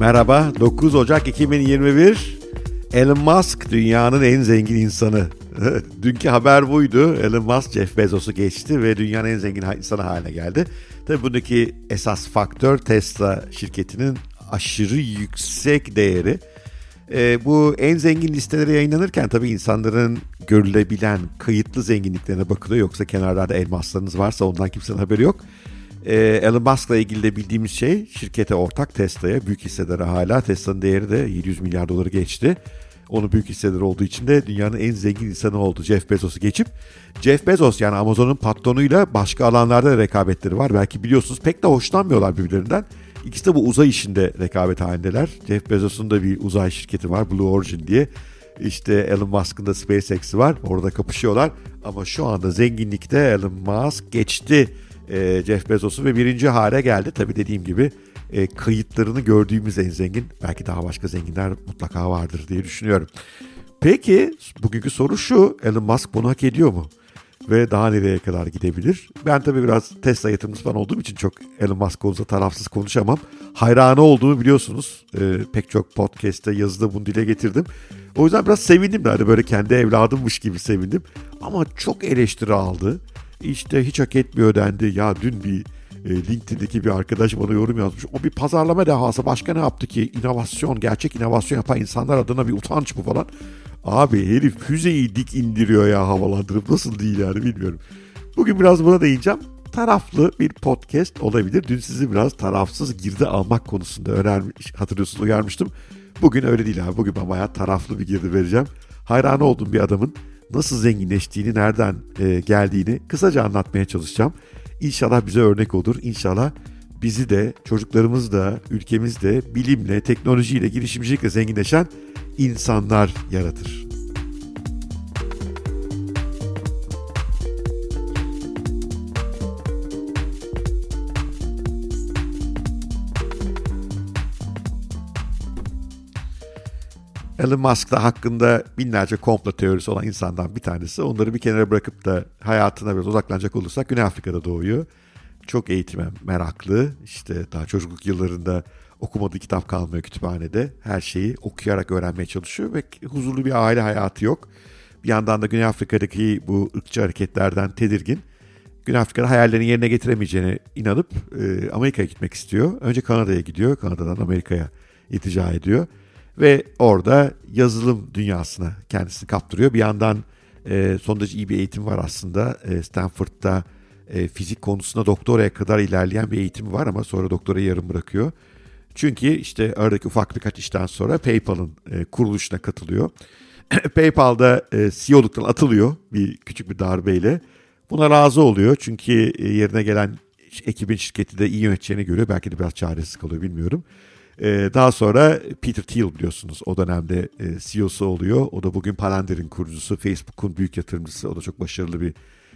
Merhaba, 9 Ocak 2021. Elon Musk dünyanın en zengin insanı. Dünkü haber buydu. Elon Musk Jeff Bezos'u geçti ve dünyanın en zengin insanı haline geldi. Tabii buradaki esas faktör Tesla şirketinin aşırı yüksek değeri. E, bu en zengin listeleri yayınlanırken tabii insanların görülebilen kayıtlı zenginliklerine bakılıyor. Yoksa kenarlarda elmaslarınız varsa ondan kimsenin haberi yok. E, Elon Musk'la ilgili de bildiğimiz şey şirkete ortak Tesla'ya büyük hisseleri hala. Tesla'nın değeri de 700 milyar doları geçti. Onu büyük hisseleri olduğu için de dünyanın en zengin insanı oldu Jeff Bezos'u geçip. Jeff Bezos yani Amazon'un patronuyla başka alanlarda da rekabetleri var. Belki biliyorsunuz pek de hoşlanmıyorlar birbirlerinden. İkisi de bu uzay işinde rekabet halindeler. Jeff Bezos'un da bir uzay şirketi var Blue Origin diye. İşte Elon Musk'ın da SpaceX'i var. Orada kapışıyorlar. Ama şu anda zenginlikte Elon Musk geçti e, Jeff Bezos'u ve birinci hale geldi. Tabii dediğim gibi e, kayıtlarını gördüğümüz en zengin. Belki daha başka zenginler mutlaka vardır diye düşünüyorum. Peki bugünkü soru şu. Elon Musk bunu hak ediyor mu? Ve daha nereye kadar gidebilir? Ben tabii biraz Tesla yatırımcısı falan olduğum için çok Elon Musk konusunda tarafsız konuşamam. Hayranı olduğumu biliyorsunuz. E, pek çok podcast'te yazıda bunu dile getirdim. O yüzden biraz sevindim de hani böyle kendi evladımmış gibi sevindim. Ama çok eleştiri aldı. İşte hiç hak etmiyor dendi. Ya dün bir e, LinkedIn'deki bir arkadaş bana yorum yazmış. O bir pazarlama dehası. Başka ne yaptı ki? İnovasyon, gerçek inovasyon yapan insanlar adına bir utanç bu falan. Abi herif füzeyi dik indiriyor ya havalandırıp. Nasıl değil yani bilmiyorum. Bugün biraz buna değineceğim. Taraflı bir podcast olabilir. Dün sizi biraz tarafsız girdi almak konusunda önermiş, hatırlıyorsunuz uyarmıştım. Bugün öyle değil abi. Bugün ben bayağı taraflı bir girdi vereceğim. Hayranı olduğum bir adamın nasıl zenginleştiğini, nereden e, geldiğini kısaca anlatmaya çalışacağım. İnşallah bize örnek olur. İnşallah bizi de, çocuklarımız da, ülkemiz de bilimle, teknolojiyle, girişimcilikle zenginleşen insanlar yaratır. Elon Musk da hakkında binlerce komplo teorisi olan insandan bir tanesi. Onları bir kenara bırakıp da hayatına biraz odaklanacak olursak Güney Afrika'da doğuyor. Çok eğitime meraklı. İşte daha çocukluk yıllarında okumadığı kitap kalmıyor kütüphanede. Her şeyi okuyarak öğrenmeye çalışıyor ve huzurlu bir aile hayatı yok. Bir yandan da Güney Afrika'daki bu ırkçı hareketlerden tedirgin. Güney Afrika'da hayallerini yerine getiremeyeceğine inanıp e, Amerika'ya gitmek istiyor. Önce Kanada'ya gidiyor. Kanada'dan Amerika'ya iltica ediyor. Ve orada yazılım dünyasına kendisini kaptırıyor. Bir yandan e, son derece iyi bir eğitim var aslında. E, Stanford'da e, fizik konusunda doktoraya kadar ilerleyen bir eğitim var ama sonra doktorayı yarım bırakıyor. Çünkü işte aradaki ufak birkaç işten sonra PayPal'ın e, kuruluşuna katılıyor. PayPal'da e, CEO'luktan atılıyor bir küçük bir darbeyle. Buna razı oluyor çünkü e, yerine gelen ekibin şirketi de iyi yöneteceğini görüyor. Belki de biraz çaresiz kalıyor bilmiyorum. Ee, daha sonra Peter Thiel biliyorsunuz o dönemde e, CEO'su oluyor. O da bugün Palantir'in kurucusu, Facebook'un büyük yatırımcısı. O da çok başarılı bir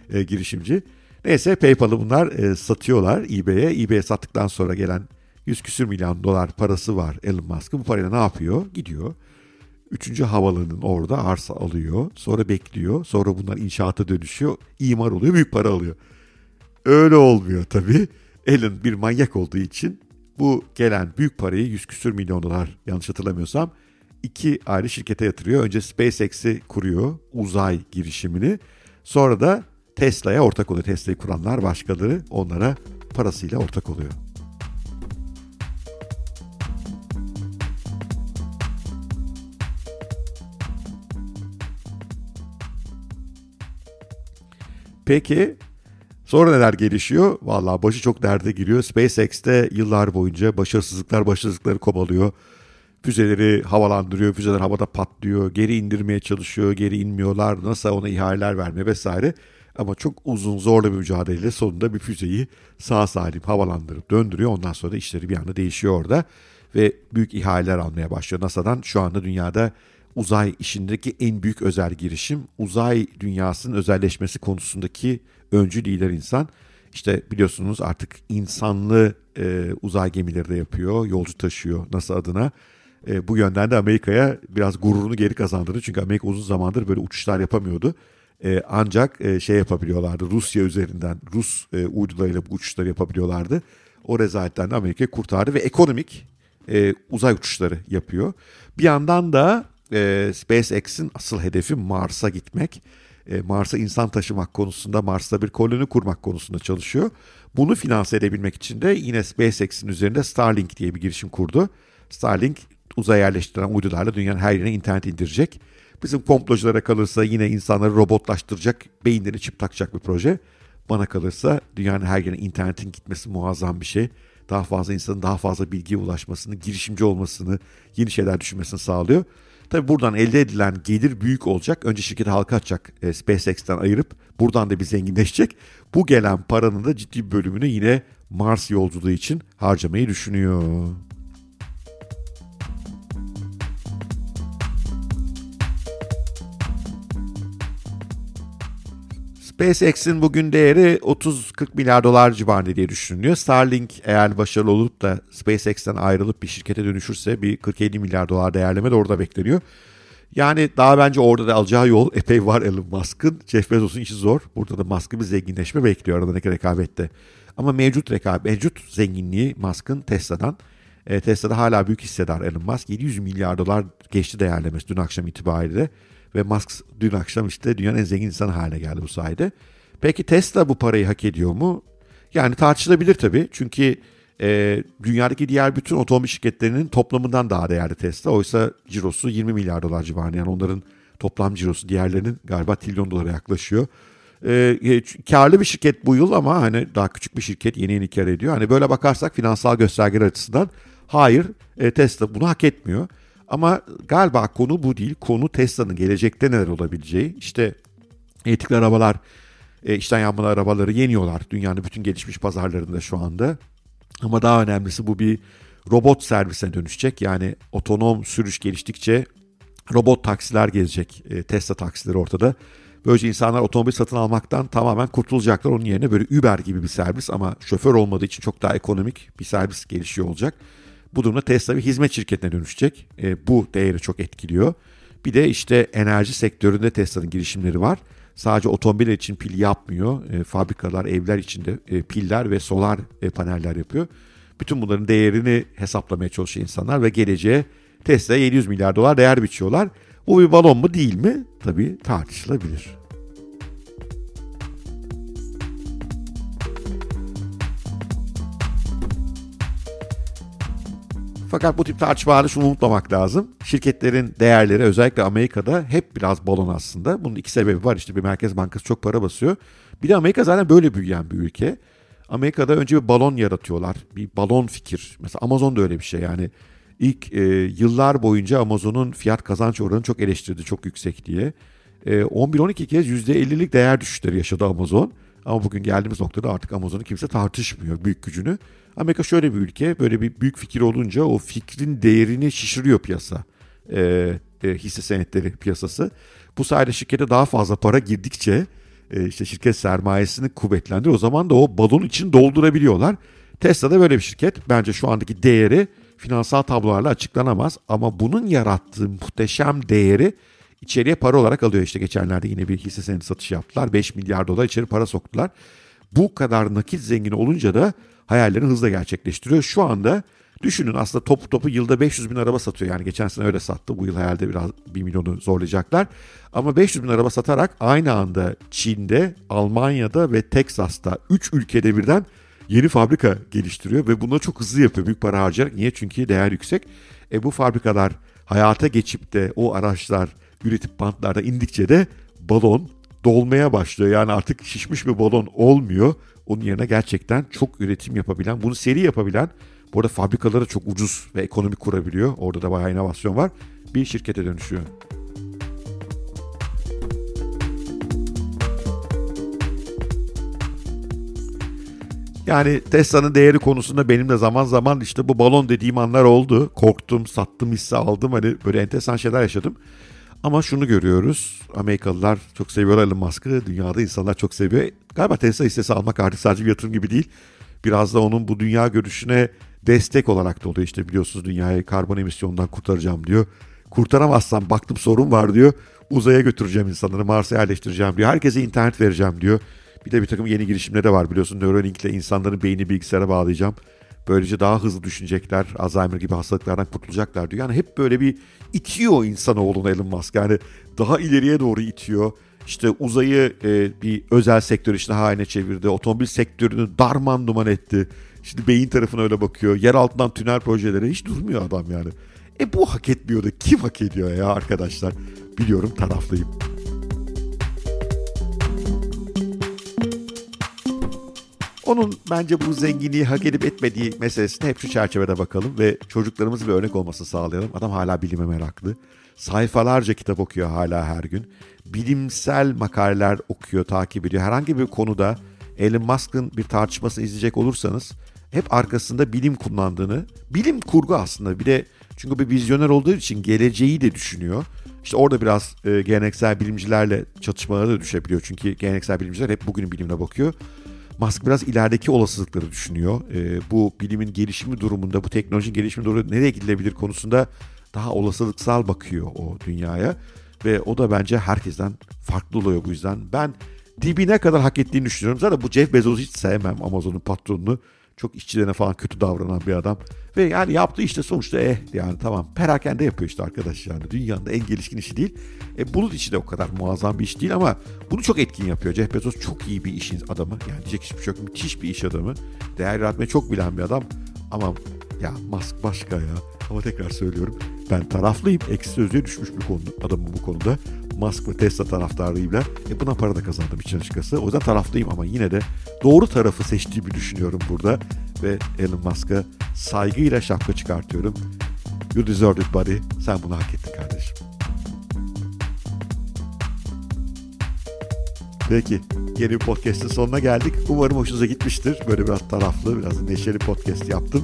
e, girişimci. Neyse PayPal'ı bunlar e, satıyorlar eBay'e. eBay'e sattıktan sonra gelen 100 küsür milyon dolar parası var Elon Musk'ın. Bu parayla ne yapıyor? Gidiyor. Üçüncü havalanın orada arsa alıyor. Sonra bekliyor. Sonra bunlar inşaata dönüşüyor. imar oluyor. Büyük para alıyor. Öyle olmuyor tabii. Elon bir manyak olduğu için bu gelen büyük parayı 100 küsür milyon dolar yanlış hatırlamıyorsam iki ayrı şirkete yatırıyor. Önce SpaceX'i kuruyor uzay girişimini. Sonra da Tesla'ya ortak oluyor. Tesla'yı kuranlar başkaları onlara parasıyla ortak oluyor. Peki Sonra neler gelişiyor? Vallahi başı çok derde giriyor. SpaceX'te yıllar boyunca başarısızlıklar başarısızlıkları kovalıyor. Füzeleri havalandırıyor, füzeler havada patlıyor, geri indirmeye çalışıyor, geri inmiyorlar, NASA ona ihaleler verme vesaire. Ama çok uzun zorlu bir mücadeleyle sonunda bir füzeyi sağ salim havalandırıp döndürüyor. Ondan sonra işleri bir anda değişiyor orada. Ve büyük ihaleler almaya başlıyor NASA'dan. Şu anda dünyada uzay işindeki en büyük özel girişim uzay dünyasının özelleşmesi konusundaki öncü lider insan. İşte biliyorsunuz artık insanlı e, uzay gemileri de yapıyor, yolcu taşıyor NASA adına. E, bu yönden de Amerika'ya biraz gururunu geri kazandırdı. Çünkü Amerika uzun zamandır böyle uçuşlar yapamıyordu. E, ancak e, şey yapabiliyorlardı, Rusya üzerinden Rus e, uydularıyla bu uçuşları yapabiliyorlardı. O rezaletten de Amerika'yı kurtardı ve ekonomik e, uzay uçuşları yapıyor. Bir yandan da e, SpaceX'in asıl hedefi Mars'a gitmek. E, Mars'a insan taşımak konusunda, Mars'ta bir koloni kurmak konusunda çalışıyor. Bunu finanse edebilmek için de yine SpaceX'in üzerinde Starlink diye bir girişim kurdu. Starlink uzaya yerleştiren uydularla dünyanın her yerine internet indirecek. Bizim komploculara kalırsa yine insanları robotlaştıracak, beyinleri çip takacak bir proje. Bana kalırsa dünyanın her yerine internetin gitmesi muazzam bir şey. Daha fazla insanın daha fazla bilgiye ulaşmasını, girişimci olmasını, yeni şeyler düşünmesini sağlıyor. Tabi buradan elde edilen gelir büyük olacak. Önce şirketi halka açacak e, SpaceX'ten ayırıp buradan da bir zenginleşecek. Bu gelen paranın da ciddi bir bölümünü yine Mars yolculuğu için harcamayı düşünüyor. SpaceX'in bugün değeri 30-40 milyar dolar civarında diye düşünülüyor. Starlink eğer başarılı olup da SpaceX'ten ayrılıp bir şirkete dönüşürse bir 40-50 milyar dolar değerleme de orada bekleniyor. Yani daha bence orada da alacağı yol epey var Elon Musk'ın. Jeff Bezos'un işi zor. Burada da Musk'ın bir zenginleşme bekliyor aradaki rekabette. Ama mevcut rekabet, mevcut zenginliği Musk'ın Tesla'dan. E, Tesla'da hala büyük hissedar Elon Musk. 700 milyar dolar geçti değerlemesi dün akşam itibariyle. Ve Musk dün akşam işte dünyanın en zengin insanı haline geldi bu sayede. Peki Tesla bu parayı hak ediyor mu? Yani tartışılabilir tabii. Çünkü e, dünyadaki diğer bütün otomobil şirketlerinin toplamından daha değerli Tesla. Oysa cirosu 20 milyar dolar civarında. Yani onların toplam cirosu diğerlerinin galiba trilyon dolara yaklaşıyor. E, e karlı bir şirket bu yıl ama hani daha küçük bir şirket yeni yeni kar ediyor. Hani böyle bakarsak finansal göstergeler açısından hayır e, Tesla bunu hak etmiyor. Ama galiba konu bu değil. Konu Tesla'nın gelecekte neler olabileceği. İşte elektrikli arabalar, e, içten yanmalı arabaları yeniyorlar. Dünyanın bütün gelişmiş pazarlarında şu anda. Ama daha önemlisi bu bir robot servisine dönüşecek. Yani otonom sürüş geliştikçe robot taksiler gelecek. E, Tesla taksileri ortada. Böylece insanlar otomobil satın almaktan tamamen kurtulacaklar. Onun yerine böyle Uber gibi bir servis ama şoför olmadığı için çok daha ekonomik bir servis gelişiyor olacak. Bu durumda Tesla bir hizmet şirketine dönüşecek. E, bu değeri çok etkiliyor. Bir de işte enerji sektöründe Tesla'nın girişimleri var. Sadece otomobiller için pil yapmıyor. E, fabrikalar, evler içinde e, piller ve solar e, paneller yapıyor. Bütün bunların değerini hesaplamaya çalışıyor insanlar ve geleceğe Tesla 700 milyar dolar değer biçiyorlar. Bu bir balon mu değil mi? Tabii tartışılabilir. Fakat bu tip tartışmalarda şunu unutmamak lazım. Şirketlerin değerleri özellikle Amerika'da hep biraz balon aslında. Bunun iki sebebi var. İşte bir merkez bankası çok para basıyor. Bir de Amerika zaten böyle büyüyen bir ülke. Amerika'da önce bir balon yaratıyorlar. Bir balon fikir. Mesela Amazon da öyle bir şey. Yani ilk e, yıllar boyunca Amazon'un fiyat kazanç oranı çok eleştirdi. Çok yüksek diye. E, 11-12 kez %50'lik değer düşüşleri yaşadı Amazon. Ama bugün geldiğimiz noktada artık Amazon'u kimse tartışmıyor büyük gücünü. Amerika şöyle bir ülke böyle bir büyük fikir olunca o fikrin değerini şişiriyor piyasa. E, e, hisse senetleri piyasası. Bu sayede şirkete daha fazla para girdikçe e, işte şirket sermayesini kuvvetlendiriyor. O zaman da o balon için doldurabiliyorlar. Tesla da böyle bir şirket. Bence şu andaki değeri finansal tablolarla açıklanamaz. Ama bunun yarattığı muhteşem değeri içeriye para olarak alıyor. İşte geçenlerde yine bir hisse senedi satışı yaptılar. 5 milyar dolar içeri para soktular. Bu kadar nakit zengin olunca da hayallerini hızla gerçekleştiriyor. Şu anda düşünün aslında topu topu yılda 500 bin araba satıyor. Yani geçen sene öyle sattı. Bu yıl herhalde biraz 1 milyonu zorlayacaklar. Ama 500 bin araba satarak aynı anda Çin'de, Almanya'da ve Teksas'ta 3 ülkede birden yeni fabrika geliştiriyor ve bunu çok hızlı yapıyor. Büyük para harcayarak. Niye? Çünkü değer yüksek. E bu fabrikalar hayata geçip de o araçlar üretip bantlarda indikçe de balon dolmaya başlıyor. Yani artık şişmiş bir balon olmuyor. Onun yerine gerçekten çok üretim yapabilen, bunu seri yapabilen, bu arada fabrikaları çok ucuz ve ekonomik kurabiliyor. Orada da bayağı inovasyon var. Bir şirkete dönüşüyor. Yani Tesla'nın değeri konusunda benim de zaman zaman işte bu balon dediğim anlar oldu. Korktum, sattım, hisse aldım. Hani böyle enteresan şeyler yaşadım. Ama şunu görüyoruz. Amerikalılar çok seviyor Elon Musk'ı. Dünyada insanlar çok seviyor. Galiba Tesla hissesi almak artık sadece bir yatırım gibi değil. Biraz da onun bu dünya görüşüne destek olarak da oluyor. İşte biliyorsunuz dünyayı karbon emisyonundan kurtaracağım diyor. Kurtaramazsam baktım sorun var diyor. Uzaya götüreceğim insanları, Mars'a yerleştireceğim diyor. Herkese internet vereceğim diyor. Bir de bir takım yeni girişimleri var biliyorsun. Neuralink ile insanların beyni bilgisayara bağlayacağım. Böylece daha hızlı düşünecekler. Alzheimer gibi hastalıklardan kurtulacaklar diyor. Yani hep böyle bir itiyor insanoğlunu Elon Musk. Yani daha ileriye doğru itiyor. İşte uzayı e, bir özel sektör işine haline çevirdi. Otomobil sektörünü darman duman etti. Şimdi beyin tarafına öyle bakıyor. Yer altından tünel projeleri hiç durmuyor adam yani. E bu hak etmiyordu. Kim hak ediyor ya arkadaşlar? Biliyorum taraflıyım. Onun bence bu zenginliği hak edip etmediği meselesine hep şu çerçevede bakalım ve çocuklarımız bir örnek olmasını sağlayalım. Adam hala bilime meraklı. Sayfalarca kitap okuyor hala her gün. Bilimsel makaleler okuyor, takip ediyor. Herhangi bir konuda Elon Musk'ın bir tartışmasını izleyecek olursanız hep arkasında bilim kullandığını, bilim kurgu aslında bir de çünkü bir vizyoner olduğu için geleceği de düşünüyor. İşte orada biraz e, geleneksel bilimcilerle çatışmalara da düşebiliyor. Çünkü geleneksel bilimciler hep bugünün bilimine bakıyor. Musk biraz ilerideki olasılıkları düşünüyor. E, bu bilimin gelişimi durumunda, bu teknolojinin gelişimi durumunda nereye gidilebilir konusunda daha olasılıksal bakıyor o dünyaya. Ve o da bence herkesten farklı oluyor bu yüzden. Ben dibine kadar hak ettiğini düşünüyorum. Zaten bu Jeff Bezos'u hiç sevmem Amazon'un patronunu. Çok işçilerine falan kötü davranan bir adam. Ve yani yaptığı işte sonuçta eh yani tamam perakende yapıyor işte arkadaş yani. Dünyanın en gelişkin işi değil. E, bulut işi de o kadar muazzam bir iş değil ama bunu çok etkin yapıyor. Jeff Bezos çok iyi bir işin adamı. Yani diyecek hiçbir şey yok. Müthiş bir iş adamı. Değer yaratmayı çok bilen bir adam. Ama ya Musk başka ya. Ama tekrar söylüyorum ben taraflıyım. Eksi sözlüğe düşmüş bir konu, adamım bu konuda. Musk ve Tesla taraftarıyla. E buna para da kazandım için açıkçası. O yüzden taraflıyım ama yine de doğru tarafı seçtiğimi düşünüyorum burada. Ve Elon Musk'a saygıyla şapka çıkartıyorum. You deserve it buddy. Sen bunu hak ettin kardeşim. Peki yeni bir podcast'ın sonuna geldik. Umarım hoşunuza gitmiştir. Böyle biraz taraflı, biraz neşeli podcast yaptım.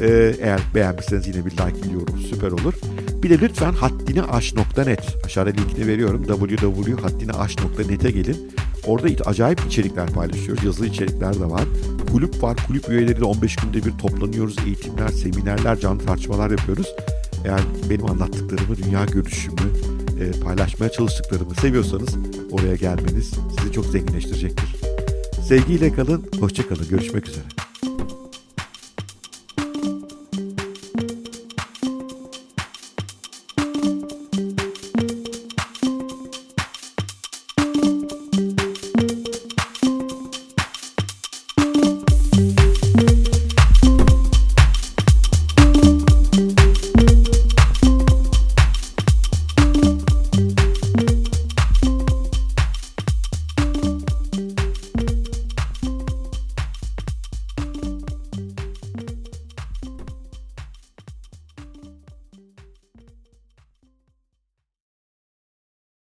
Ee, eğer beğenmişseniz yine bir like biliyorum süper olur. Bir de lütfen haddiniaş.net aşağıda linkini veriyorum. www.haddiniaş.net'e gelin. Orada acayip içerikler paylaşıyoruz. Yazılı içerikler de var. Kulüp var. Kulüp üyeleriyle 15 günde bir toplanıyoruz. Eğitimler, seminerler, canlı tartışmalar yapıyoruz. Eğer benim anlattıklarımı, dünya görüşümü, e, paylaşmaya çalıştıklarımı seviyorsanız oraya gelmeniz sizi çok zenginleştirecektir. Sevgiyle kalın, hoşça kalın. Görüşmek üzere.